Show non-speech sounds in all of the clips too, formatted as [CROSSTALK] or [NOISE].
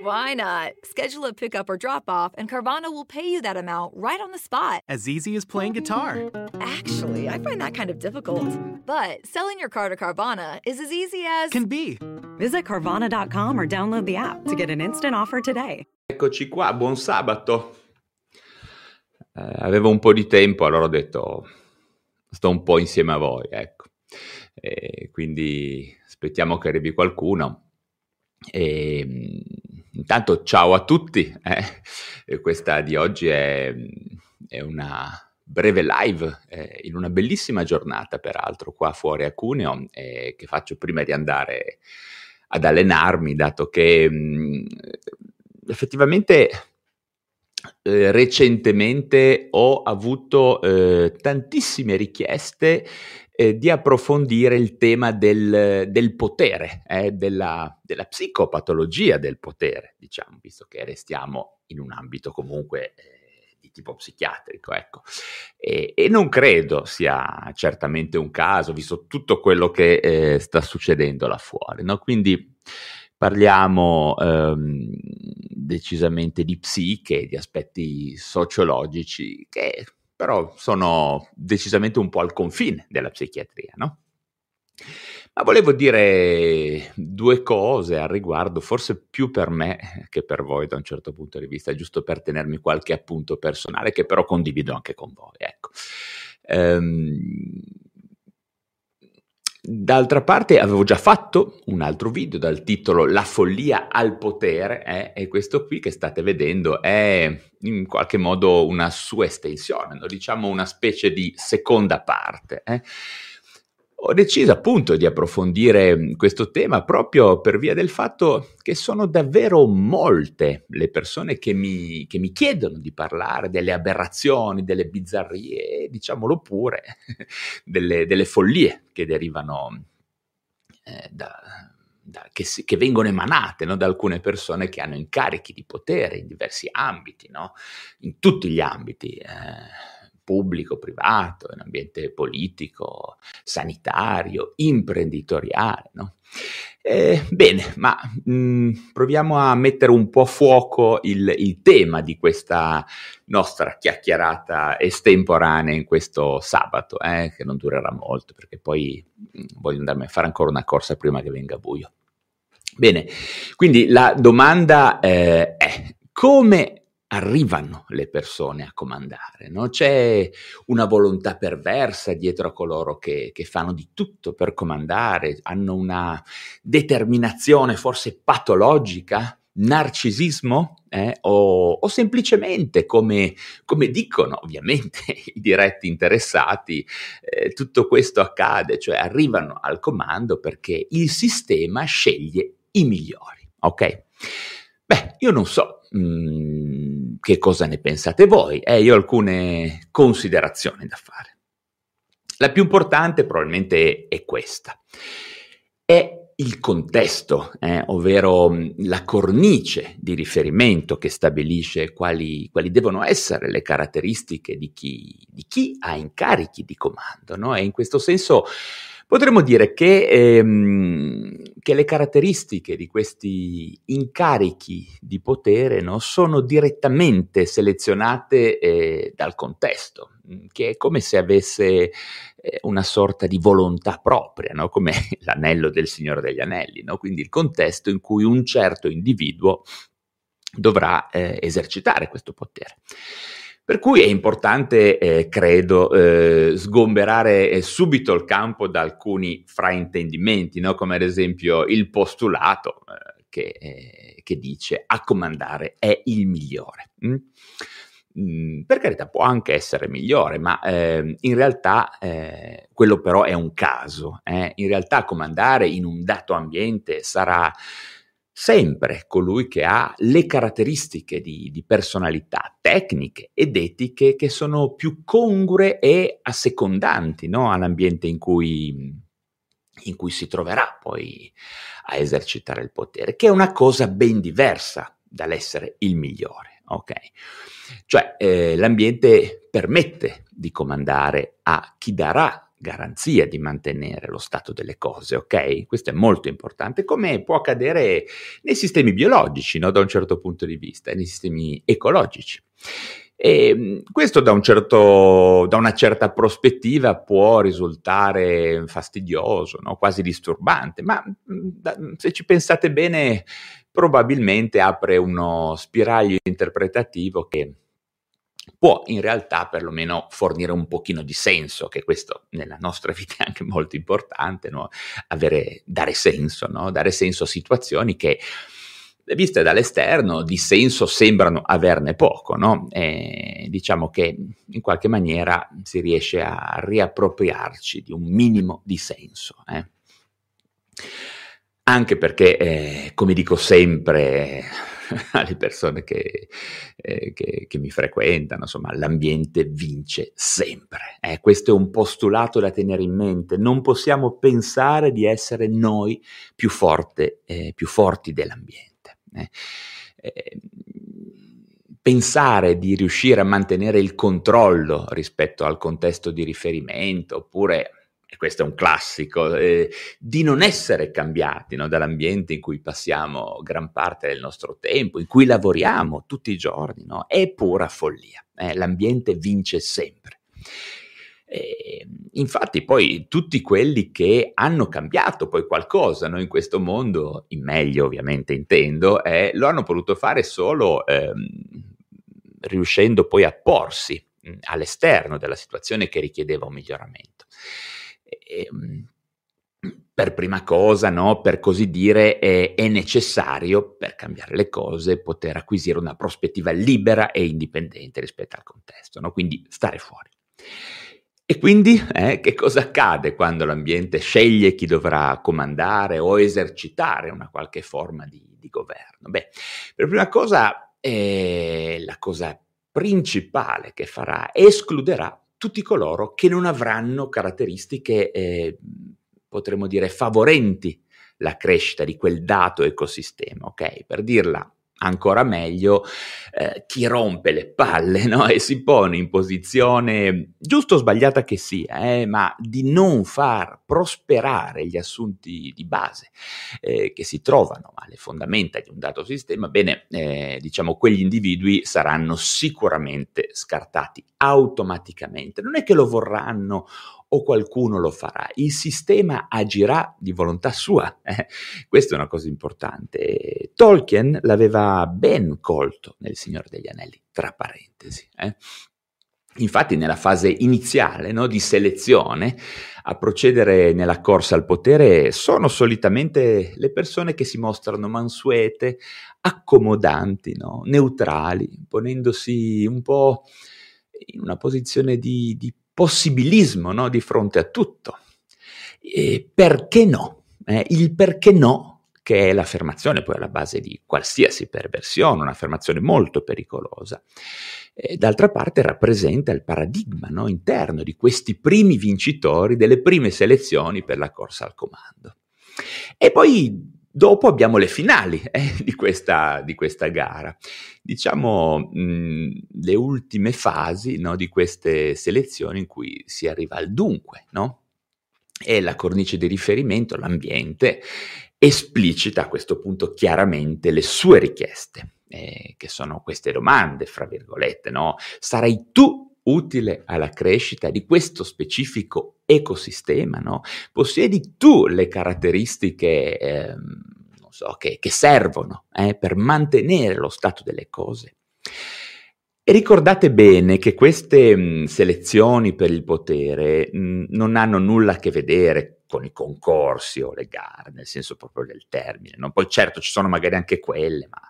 Why not? Schedule a pickup or drop off, and Carvana will pay you that amount right on the spot. As easy as playing guitar. Actually, I find that kind of difficult. But selling your car to Carvana is as easy as. Can be. Visit Carvana.com or download the app to get an instant offer today. Eccoci qua, buon sabato. Eh, avevo un po' di tempo, allora ho detto sto un po' insieme a voi, ecco. E quindi aspettiamo che arrivi qualcuno. E, intanto ciao a tutti, eh. questa di oggi è, è una breve live eh, in una bellissima giornata peraltro qua fuori a Cuneo eh, che faccio prima di andare ad allenarmi dato che mh, effettivamente eh, recentemente ho avuto eh, tantissime richieste eh, di approfondire il tema del, del potere, eh, della, della, psicopatologia del potere, diciamo, visto che restiamo in un ambito comunque eh, di tipo psichiatrico, ecco. E, e, non credo sia certamente un caso, visto tutto quello che eh, sta succedendo là fuori, no? Quindi parliamo ehm, decisamente di psiche, di aspetti sociologici che però sono decisamente un po' al confine della psichiatria, no? Ma volevo dire due cose al riguardo, forse più per me che per voi da un certo punto di vista, giusto per tenermi qualche appunto personale che però condivido anche con voi. Ecco. Ehm, D'altra parte avevo già fatto un altro video dal titolo La follia al potere eh, e questo qui che state vedendo è in qualche modo una sua estensione, no? diciamo una specie di seconda parte. Eh ho deciso appunto di approfondire questo tema proprio per via del fatto che sono davvero molte le persone che mi, che mi chiedono di parlare delle aberrazioni, delle bizzarrie, diciamolo pure, [LAUGHS] delle, delle follie che derivano eh, da, da, che, che, vengono emanate no, da alcune persone che hanno incarichi di potere in diversi ambiti, no? in tutti gli ambiti. Eh, pubblico, privato, in ambiente politico, sanitario, imprenditoriale. No? Eh, bene, ma mh, mm, proviamo a mettere un po' a fuoco il, il, tema di questa nostra chiacchierata estemporanea in questo sabato, eh, che non durerà molto perché poi mh, mm, voglio andarmi a fare ancora una corsa prima che venga buio. Bene, quindi la domanda eh, è come arrivano le persone a comandare, no? c'è una volontà perversa dietro a coloro che, che, fanno di tutto per comandare, hanno una determinazione forse patologica, narcisismo eh? o, o, semplicemente come, come, dicono ovviamente [LAUGHS] i diretti interessati, eh, tutto questo accade, cioè arrivano al comando perché il sistema sceglie i migliori, ok? Beh, io non so mm, che cosa ne pensate voi, eh, io ho alcune considerazioni da fare. La più importante probabilmente è questa. È il contesto, eh, ovvero la cornice di riferimento che stabilisce quali, quali devono essere le caratteristiche di chi, di chi ha incarichi di comando. No? E in questo senso Potremmo dire che, ehm, che, le caratteristiche di questi incarichi di potere no, sono direttamente selezionate eh, dal contesto, mm, che è come se avesse eh, una sorta di volontà propria, no? come [LAUGHS] l'anello del Signore degli Anelli, no? quindi il contesto in cui un certo individuo dovrà eh, esercitare questo potere. Per cui è importante, eh, credo, eh, sgomberare eh, subito il campo da alcuni fraintendimenti, no? come ad esempio il postulato eh, che, eh, che, dice a comandare è il migliore. Mm? Mm, per carità può anche essere migliore, ma ehm, in realtà quello però è un caso. In realtà comandare in un dato ambiente sarà sempre colui che ha le caratteristiche di, di, personalità tecniche ed etiche che sono più congrue e assecondanti no? all'ambiente in cui, in cui si troverà poi a esercitare il potere, che è una cosa ben diversa dall'essere il migliore, ok? Cioè eh, l'ambiente permette di comandare a chi darà garanzia di mantenere lo stato delle cose, ok? Questo è molto importante, come può accadere nei sistemi biologici, no? da un certo punto di vista, nei sistemi ecologici. E ehm, questo da, un certo, da, una certa prospettiva può risultare fastidioso, no? quasi disturbante, ma mm, se ci pensate bene probabilmente apre uno spiraglio interpretativo che può in realtà perlomeno fornire un pochino di senso, che questo nella nostra [LAUGHS] vita è anche molto importante, no? Avere, dare senso, no? dare senso a situazioni che viste dall'esterno di senso sembrano averne poco, no? E diciamo che in qualche maniera si riesce a riappropriarci di un minimo di senso. Eh? Anche perché, eh, come dico sempre, [LAUGHS] alle persone che, eh, che, che, mi frequentano, insomma, l'ambiente vince sempre. Eh, questo è un postulato da tenere in mente. Non possiamo pensare di essere noi più, forte, eh, più forti dell'ambiente. Eh. Eh, pensare di riuscire a mantenere il controllo rispetto al contesto di riferimento oppure e questo è un classico, eh, di non essere cambiati no, dall'ambiente in cui passiamo gran parte del nostro tempo, in cui lavoriamo tutti i giorni, no? è pura follia. Eh, l'ambiente vince sempre. E, infatti poi tutti quelli che hanno cambiato poi qualcosa no, in questo mondo, in meglio ovviamente intendo, eh, lo hanno potuto fare solo ehm, riuscendo poi a porsi mh, all'esterno della situazione che richiedeva un miglioramento. Ehm, per prima cosa, no, per così dire, è, è, necessario, per cambiare le cose, poter acquisire una prospettiva libera e indipendente rispetto al contesto, no? quindi stare fuori. E quindi eh, che cosa accade quando l'ambiente sceglie chi dovrà comandare o esercitare una qualche forma di, di governo? Beh, per prima cosa, eh, la cosa principale che farà, escluderà tutti coloro che non avranno caratteristiche, eh, potremmo dire, favorenti la crescita di quel dato ecosistema, ok? Per dirla ancora meglio, eh, chi rompe le palle no? e si pone in posizione, giusto o sbagliata che sia, eh, ma di non far prosperare gli assunti di base eh, che si trovano alle fondamenta di un dato sistema, bene, eh, diciamo, quegli individui saranno sicuramente scartati automaticamente. Non è che lo vorranno o qualcuno lo farà, il sistema agirà di volontà sua. Eh, questa è una cosa importante. Tolkien l'aveva ben colto nel Signore degli Anelli, tra parentesi. Eh. Infatti nella fase iniziale no, di selezione a procedere nella corsa al potere sono solitamente le persone che si mostrano mansuete, accomodanti, no, neutrali, ponendosi un po' in una posizione di, di possibilismo no? di fronte a tutto. E perché no? Eh, il perché no, che è l'affermazione poi alla base di qualsiasi perversione, un'affermazione molto pericolosa, e d'altra parte rappresenta il paradigma no? interno di questi primi vincitori delle prime selezioni per la corsa al comando. E poi Dopo abbiamo le finali [LAUGHS] eh, di, questa, di, questa, gara, diciamo mh, le ultime fasi no, di queste selezioni in cui si arriva al dunque, no? E la cornice di riferimento, l'ambiente, esplicita a questo punto chiaramente le sue richieste, eh, che sono queste domande, fra virgolette, no? Sarai tu utile alla crescita di questo specifico ecosistema, no? Possiedi tu le caratteristiche, eh, non so, che, che servono eh, per mantenere lo stato delle cose. E ricordate bene che queste mh, selezioni per il potere mh, non hanno nulla a che vedere con i concorsi o le gare, nel senso proprio del termine. No? Poi certo ci sono magari anche quelle, ma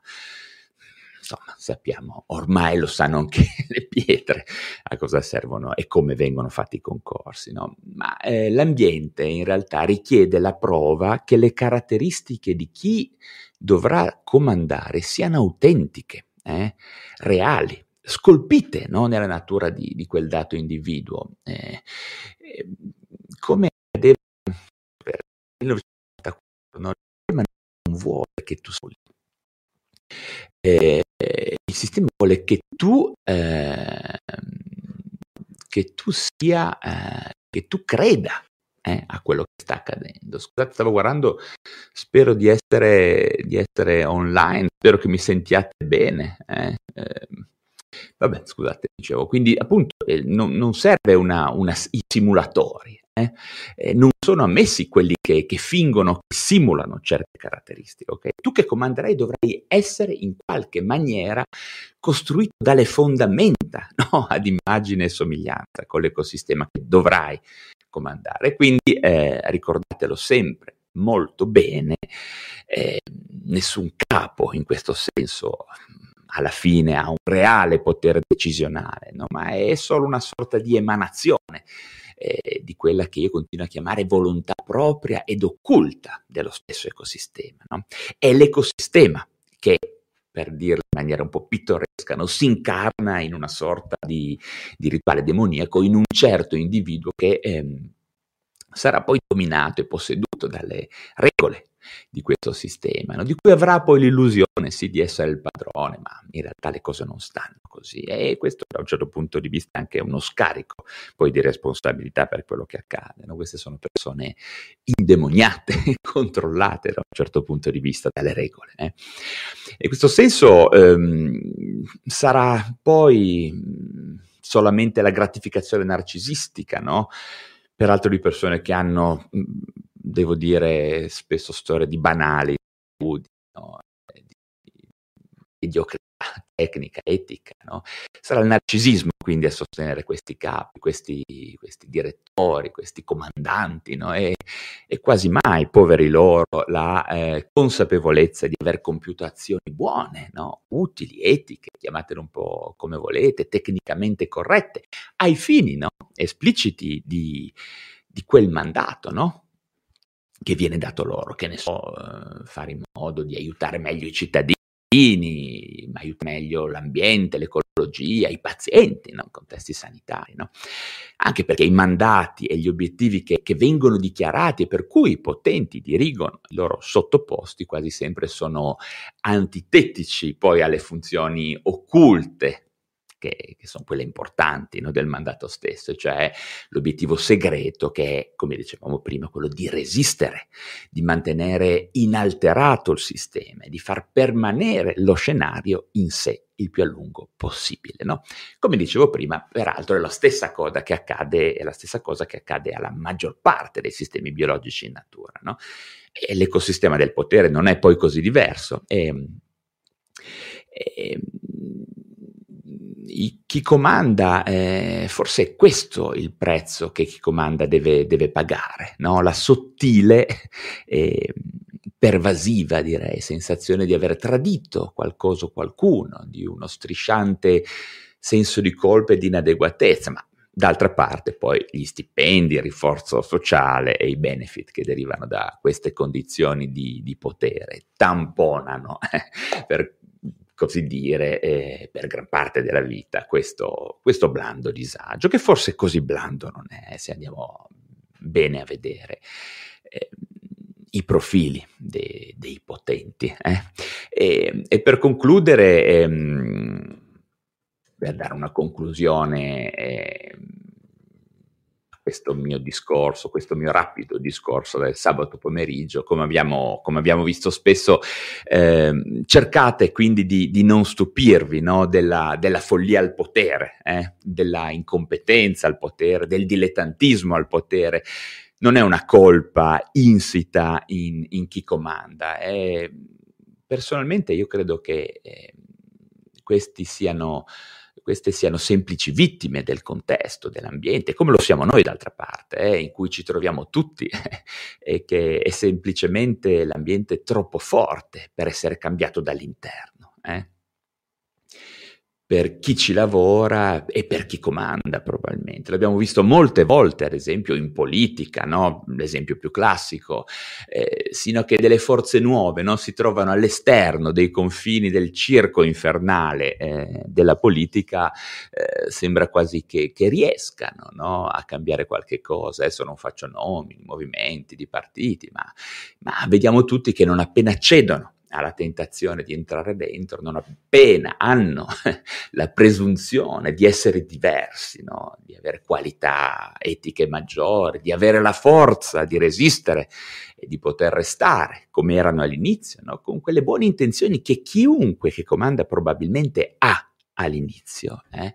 insomma, sappiamo, ormai lo sanno anche [LAUGHS] le pietre a cosa servono e come vengono fatti i concorsi, no? Ma eh, l'ambiente in realtà richiede la prova che le caratteristiche di chi dovrà comandare siano autentiche, eh, reali, scolpite no? nella natura di, di, quel dato individuo. Eh, eh come deve per il 1994, non vuole che tu soli Eh, sistema vuole che tu, eh, che tu sia, eh, che tu creda eh, a quello che sta accadendo. Scusate, stavo guardando, spero di essere, di essere online, spero che mi sentiate bene. Eh. Ehm, vabbè, scusate, dicevo, quindi appunto eh, non, non, serve una, una, i simulatori, eh? Eh, non sono ammessi quelli che, che, fingono, che simulano certe caratteristiche. Okay? Tu che comanderai dovrai essere in qualche maniera costruito dalle fondamenta, [LAUGHS] no? ad immagine e somiglianza con l'ecosistema che dovrai comandare. Quindi eh, ricordatelo sempre molto bene, eh, nessun capo in questo senso alla fine ha un reale potere decisionale, no? ma è solo una sorta di emanazione eh, di quella che io continuo a chiamare volontà propria ed occulta dello stesso ecosistema. No? È l'ecosistema che, per dirlo in maniera un po' pittoresca, no? si incarna in una sorta di, di, rituale demoniaco in un certo individuo che ehm, sarà poi dominato e posseduto dalle regole di questo sistema, no? di cui avrà poi l'illusione sì di essere il padrone, ma in realtà le cose non stanno così e questo da un certo punto di vista è anche uno scarico poi di responsabilità per quello che accade. No? Queste sono persone indemoniate, [LAUGHS] controllate da un certo punto di vista dalle regole. Eh? E questo senso ehm, sarà poi solamente la gratificazione narcisistica, no? Peraltro di persone che hanno devo dire, spesso storie di banali, no? di mediocrità tecnica, etica. No? Sarà il narcisismo quindi a sostenere questi capi, questi, questi direttori, questi comandanti, no? e, e, quasi mai, poveri loro, la eh, consapevolezza di aver compiuto azioni buone, no? utili, etiche, chiamatele un po' come volete, tecnicamente corrette, ai fini espliciti di, di quel mandato, no? che viene dato loro, che ne so, eh, fare in modo di aiutare meglio i cittadini, aiutare meglio l'ambiente, l'ecologia, i pazienti no? in contesti sanitari. No? Anche perché i mandati e gli obiettivi che, che, vengono dichiarati e per cui i potenti dirigono i loro sottoposti quasi sempre sono antitetici poi alle funzioni occulte che, che sono quelle importanti no, del mandato stesso, cioè l'obiettivo segreto che è, come dicevamo prima, quello di resistere, di mantenere inalterato il sistema di far permanere lo scenario in sé il più a lungo possibile. No? Come dicevo prima, peraltro è la stessa cosa che accade, è la stessa cosa che accade alla maggior parte dei sistemi biologici in natura. No? E l'ecosistema del potere non è poi così diverso. E, e, chi comanda, eh, forse è questo il prezzo che chi comanda deve, deve pagare, no? la sottile [LAUGHS] e pervasiva, direi, sensazione di aver tradito qualcosa o qualcuno, di uno strisciante senso di colpa e di inadeguatezza, ma d'altra parte poi gli stipendi, il rinforzo sociale e i benefit che derivano da queste condizioni di, di potere tamponano [LAUGHS] per così dire, eh, per gran parte della vita questo, questo, blando disagio, che forse così blando non è, se andiamo bene a vedere. Eh, i profili de, dei potenti. Eh? E, e, per concludere, ehm, per dare una conclusione, eh, questo mio discorso, questo mio rapido discorso del sabato pomeriggio, come abbiamo, come abbiamo visto spesso, eh, cercate quindi di, di non stupirvi no? della, della, follia al potere, eh? della incompetenza al potere, del dilettantismo al potere. Non è una colpa insita in, in chi comanda. È, personalmente io credo che eh, questi siano queste siano semplici vittime del contesto, dell'ambiente, come lo siamo noi d'altra parte, eh, in cui ci troviamo tutti, [LAUGHS] e che è semplicemente l'ambiente troppo forte per essere cambiato dall'interno. Eh per chi ci lavora e per chi comanda probabilmente. L'abbiamo visto molte volte, ad esempio in politica, no? l'esempio più classico, eh, sino a che delle forze nuove no? si trovano all'esterno dei confini del circo infernale eh, della politica, eh, sembra quasi che, che riescano no? a cambiare qualche cosa. Adesso non faccio nomi, movimenti, di partiti, ma, ma vediamo tutti che non appena accedono alla tentazione di entrare dentro non appena hanno [LAUGHS] la presunzione di essere diversi, no? di avere qualità etiche maggiori, di avere la forza di resistere e di poter restare come erano all'inizio, no? con quelle buone intenzioni che chiunque che comanda probabilmente ha all'inizio. Eh?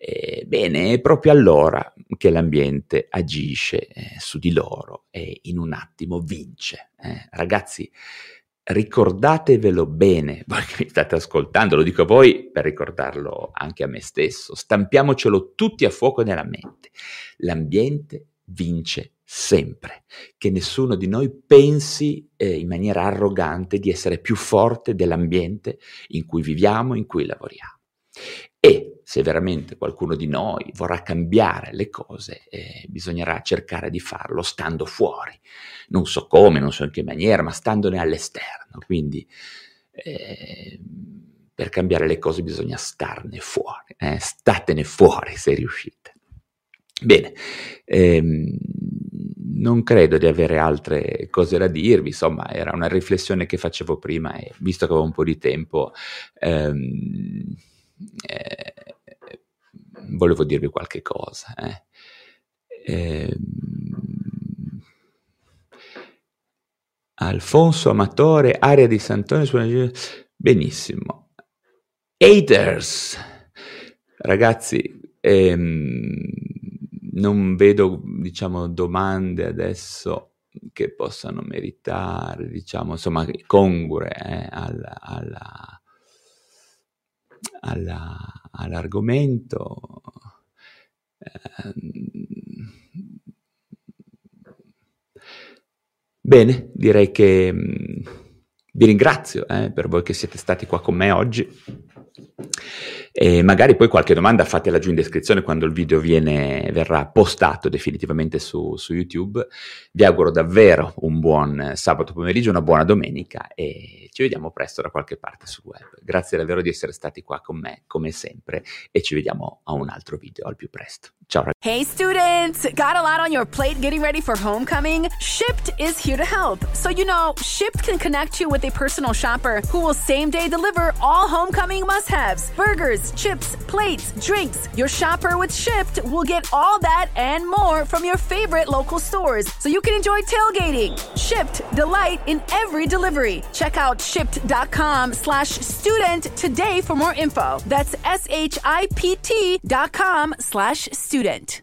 Eh, bene, è proprio allora che l'ambiente agisce eh, su di loro e in un attimo vince. Eh. Ragazzi, ricordatevelo bene, [LAUGHS] voi che mi state ascoltando, lo dico a voi per ricordarlo anche a me stesso, stampiamocelo tutti a fuoco nella mente. L'ambiente vince sempre, che nessuno di noi pensi eh, in maniera arrogante di essere più forte dell'ambiente in cui viviamo, in cui lavoriamo. Se veramente qualcuno di noi vorrà cambiare le cose, eh, bisognerà cercare di farlo stando fuori. Non so come, non so in che maniera, ma standone all'esterno. Quindi eh, per cambiare le cose bisogna starne fuori. Eh? Statene fuori se riuscite. Bene, ehm, non credo di avere altre cose da dirvi, insomma era una riflessione che facevo prima e visto che avevo un po' di tempo... Ehm, eh, volevo dirvi qualche cosa. Eh. Eh, Alfonso Amatore, area di Sant'Antonio suona benissimo. Haters, ragazzi, ehm, non vedo, diciamo, domande adesso che possano meritare, diciamo, insomma, congrue eh, alla, alla alla, all'argomento. Ehm, bene, direi che mm, vi ringrazio eh, per voi che siete stati qua con me oggi. E magari poi qualche domanda fatela giù in descrizione quando il video viene, verrà postato definitivamente su, su, YouTube. Vi auguro davvero un buon sabato pomeriggio, una buona domenica e ci vediamo presto da qualche parte sul web. Grazie davvero di essere stati qua con me, come sempre, e ci vediamo a un altro video al più presto. Ciao ragazzi. Hey students, got a lot on your plate getting ready for homecoming? Shipped is here to help. So you know, Shipped can connect you with a personal shopper who will same day deliver all homecoming must-haves. Burgers, chips, plates, drinks. Your shopper with Shipped will get all that and more from your favorite local stores so you can enjoy tailgating. Shipped, delight in every delivery. Check out shipped.com slash student today for more info. That's S-H-I-P-T dot com slash student.